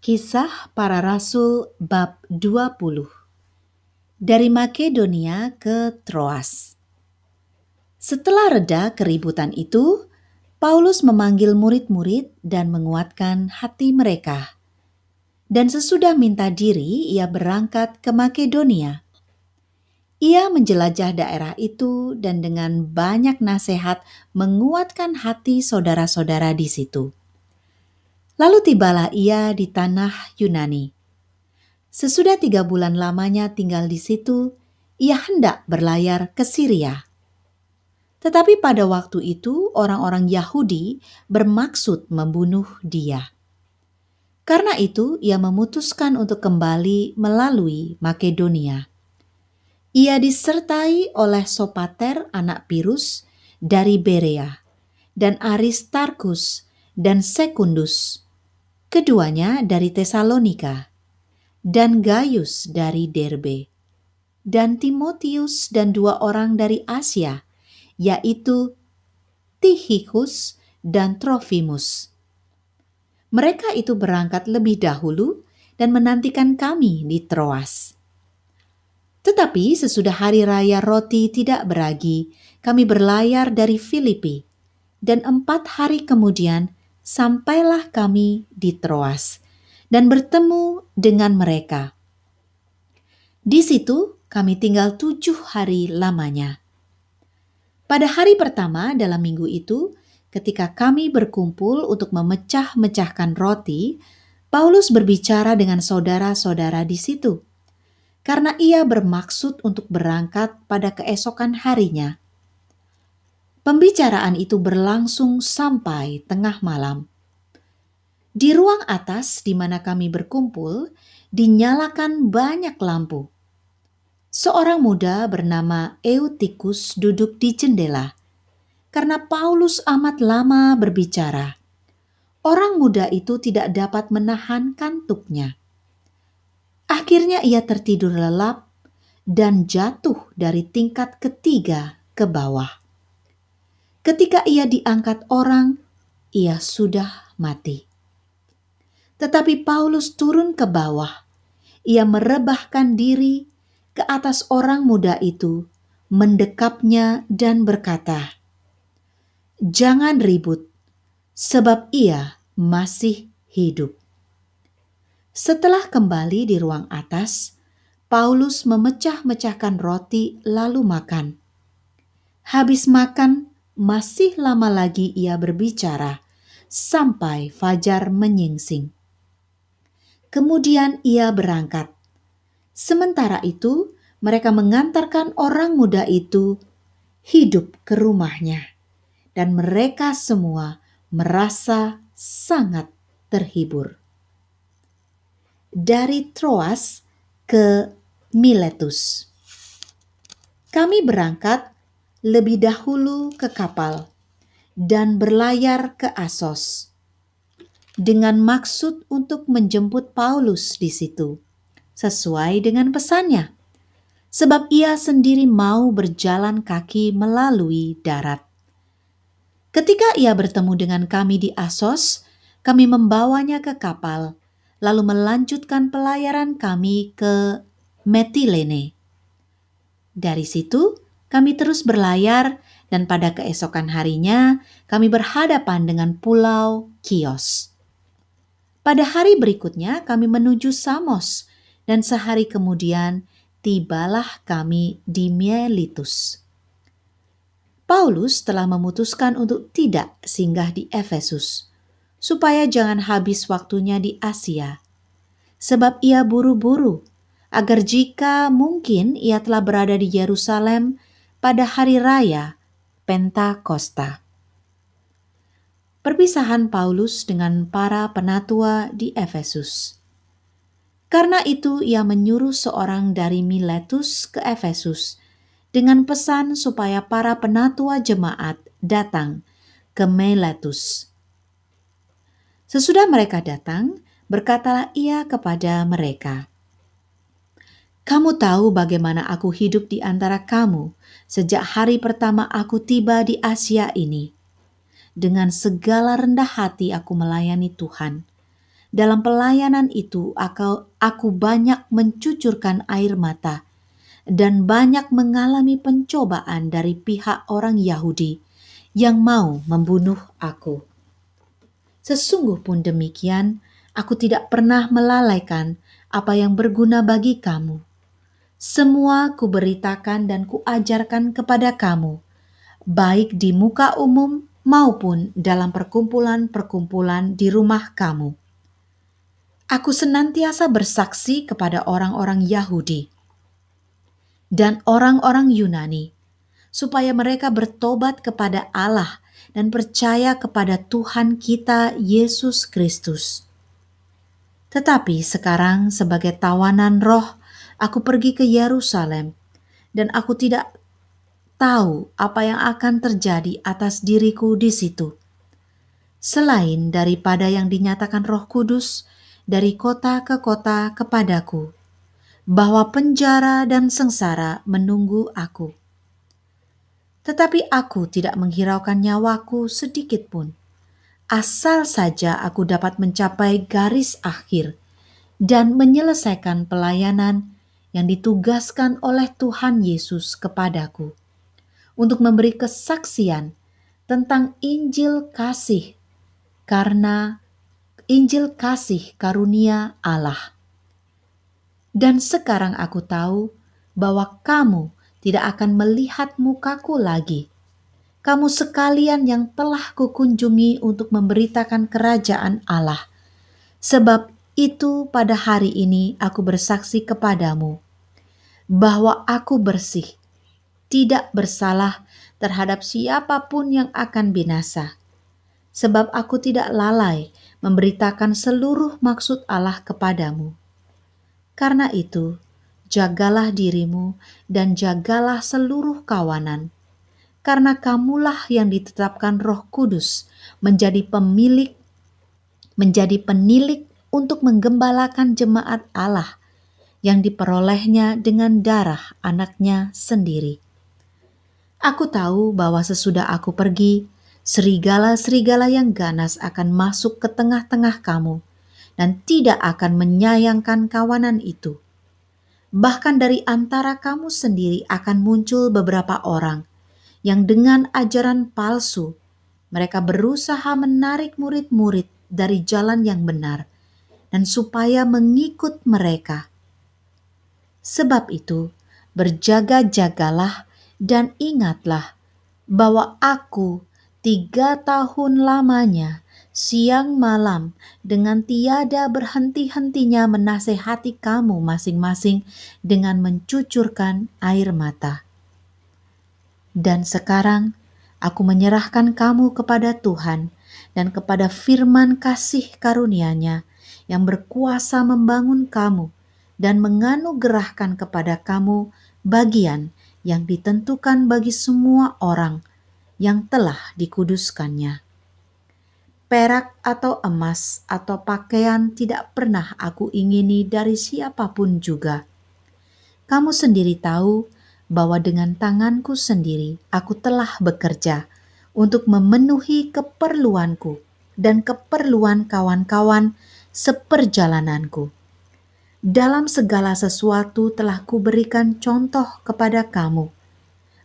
Kisah Para Rasul bab 20 Dari Makedonia ke Troas Setelah reda keributan itu, Paulus memanggil murid-murid dan menguatkan hati mereka. Dan sesudah minta diri, ia berangkat ke Makedonia. Ia menjelajah daerah itu dan dengan banyak nasihat menguatkan hati saudara-saudara di situ. Lalu tibalah ia di tanah Yunani. Sesudah tiga bulan lamanya tinggal di situ, ia hendak berlayar ke Syria. Tetapi pada waktu itu orang-orang Yahudi bermaksud membunuh dia. Karena itu ia memutuskan untuk kembali melalui Makedonia. Ia disertai oleh Sopater anak Pirus dari Berea dan Aristarkus dan Sekundus keduanya dari Tesalonika, dan Gaius dari Derbe, dan Timotius dan dua orang dari Asia, yaitu Tihikus dan Trofimus. Mereka itu berangkat lebih dahulu dan menantikan kami di Troas. Tetapi sesudah hari raya roti tidak beragi, kami berlayar dari Filipi, dan empat hari kemudian sampailah kami di Troas dan bertemu dengan mereka. Di situ kami tinggal tujuh hari lamanya. Pada hari pertama dalam minggu itu, ketika kami berkumpul untuk memecah-mecahkan roti, Paulus berbicara dengan saudara-saudara di situ, karena ia bermaksud untuk berangkat pada keesokan harinya. Pembicaraan itu berlangsung sampai tengah malam. Di ruang atas di mana kami berkumpul, dinyalakan banyak lampu. Seorang muda bernama Eutikus duduk di jendela. Karena Paulus amat lama berbicara, orang muda itu tidak dapat menahan kantuknya. Akhirnya ia tertidur lelap dan jatuh dari tingkat ketiga ke bawah. Ketika ia diangkat orang, ia sudah mati. Tetapi Paulus turun ke bawah. Ia merebahkan diri ke atas orang muda itu, mendekapnya dan berkata, "Jangan ribut, sebab ia masih hidup." Setelah kembali di ruang atas, Paulus memecah-mecahkan roti lalu makan. Habis makan, masih lama lagi ia berbicara sampai fajar menyingsing. Kemudian ia berangkat. Sementara itu, mereka mengantarkan orang muda itu hidup ke rumahnya, dan mereka semua merasa sangat terhibur. Dari Troas ke Miletus, kami berangkat lebih dahulu ke kapal dan berlayar ke Asos dengan maksud untuk menjemput Paulus di situ, sesuai dengan pesannya, sebab ia sendiri mau berjalan kaki melalui darat. Ketika ia bertemu dengan kami di Asos, kami membawanya ke kapal, lalu melanjutkan pelayaran kami ke Metilene. Dari situ, kami terus berlayar dan pada keesokan harinya kami berhadapan dengan pulau Kios. Pada hari berikutnya kami menuju Samos dan sehari kemudian tibalah kami di Miletus. Paulus telah memutuskan untuk tidak singgah di Efesus, supaya jangan habis waktunya di Asia, sebab ia buru-buru agar jika mungkin ia telah berada di Yerusalem pada hari raya Pentakosta. Perpisahan Paulus dengan para penatua di Efesus. Karena itu ia menyuruh seorang dari Miletus ke Efesus dengan pesan supaya para penatua jemaat datang ke Miletus. Sesudah mereka datang, berkatalah ia kepada mereka, kamu tahu bagaimana aku hidup di antara kamu sejak hari pertama aku tiba di Asia ini. Dengan segala rendah hati aku melayani Tuhan, dalam pelayanan itu aku, aku banyak mencucurkan air mata dan banyak mengalami pencobaan dari pihak orang Yahudi yang mau membunuh aku. Sesungguh pun demikian, aku tidak pernah melalaikan apa yang berguna bagi kamu. Semua kuberitakan dan kuajarkan kepada kamu, baik di muka umum maupun dalam perkumpulan-perkumpulan di rumah kamu. Aku senantiasa bersaksi kepada orang-orang Yahudi dan orang-orang Yunani, supaya mereka bertobat kepada Allah dan percaya kepada Tuhan kita Yesus Kristus. Tetapi sekarang, sebagai tawanan roh, aku pergi ke Yerusalem, dan aku tidak tahu apa yang akan terjadi atas diriku di situ. Selain daripada yang dinyatakan Roh Kudus dari kota ke kota kepadaku, bahwa penjara dan sengsara menunggu aku. Tetapi aku tidak menghiraukan nyawaku sedikit pun, asal saja aku dapat mencapai garis akhir dan menyelesaikan pelayanan yang ditugaskan oleh Tuhan Yesus kepadaku untuk memberi kesaksian tentang Injil kasih karena Injil kasih karunia Allah. Dan sekarang aku tahu bahwa kamu tidak akan melihat mukaku lagi. Kamu sekalian yang telah kukunjungi untuk memberitakan kerajaan Allah. Sebab itu pada hari ini aku bersaksi kepadamu bahwa aku bersih, tidak bersalah terhadap siapa pun yang akan binasa. Sebab aku tidak lalai memberitakan seluruh maksud Allah kepadamu. Karena itu, jagalah dirimu dan jagalah seluruh kawanan, karena kamulah yang ditetapkan Roh Kudus menjadi pemilik, menjadi penilik untuk menggembalakan jemaat Allah yang diperolehnya dengan darah anaknya sendiri. Aku tahu bahwa sesudah aku pergi, serigala-serigala yang ganas akan masuk ke tengah-tengah kamu dan tidak akan menyayangkan kawanan itu. Bahkan dari antara kamu sendiri akan muncul beberapa orang yang dengan ajaran palsu mereka berusaha menarik murid-murid dari jalan yang benar dan supaya mengikut mereka. Sebab itu, berjaga-jagalah dan ingatlah bahwa aku tiga tahun lamanya, siang malam, dengan tiada berhenti-hentinya menasehati kamu masing-masing dengan mencucurkan air mata. Dan sekarang aku menyerahkan kamu kepada Tuhan dan kepada firman kasih karunia-Nya yang berkuasa membangun kamu dan menganugerahkan kepada kamu bagian yang ditentukan bagi semua orang yang telah dikuduskannya. Perak atau emas atau pakaian tidak pernah aku ingini dari siapa pun juga. Kamu sendiri tahu bahwa dengan tanganku sendiri aku telah bekerja untuk memenuhi keperluanku dan keperluan kawan-kawan seperjalananku. Dalam segala sesuatu telah kuberikan contoh kepada kamu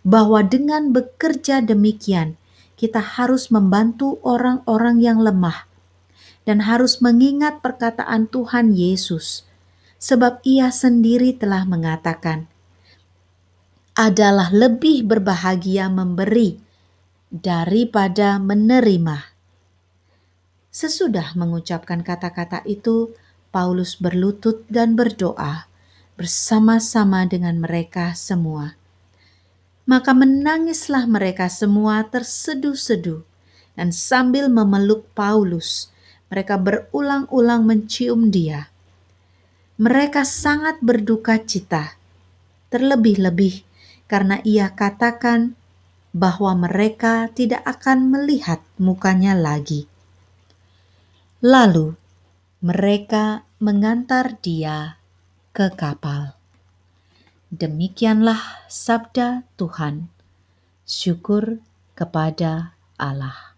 bahwa dengan bekerja demikian, kita harus membantu orang-orang yang lemah dan harus mengingat perkataan Tuhan Yesus, sebab Ia sendiri telah mengatakan, "Adalah lebih berbahagia memberi daripada menerima." Sesudah mengucapkan kata-kata itu, Paulus berlutut dan berdoa bersama-sama dengan mereka semua. Maka menangislah mereka semua terseduh-seduh, dan sambil memeluk Paulus, mereka berulang-ulang mencium dia. Mereka sangat berduka cita, terlebih-lebih karena ia katakan bahwa mereka tidak akan melihat mukanya lagi. Lalu mereka mengantar dia ke kapal. Demikianlah sabda Tuhan. Syukur kepada Allah.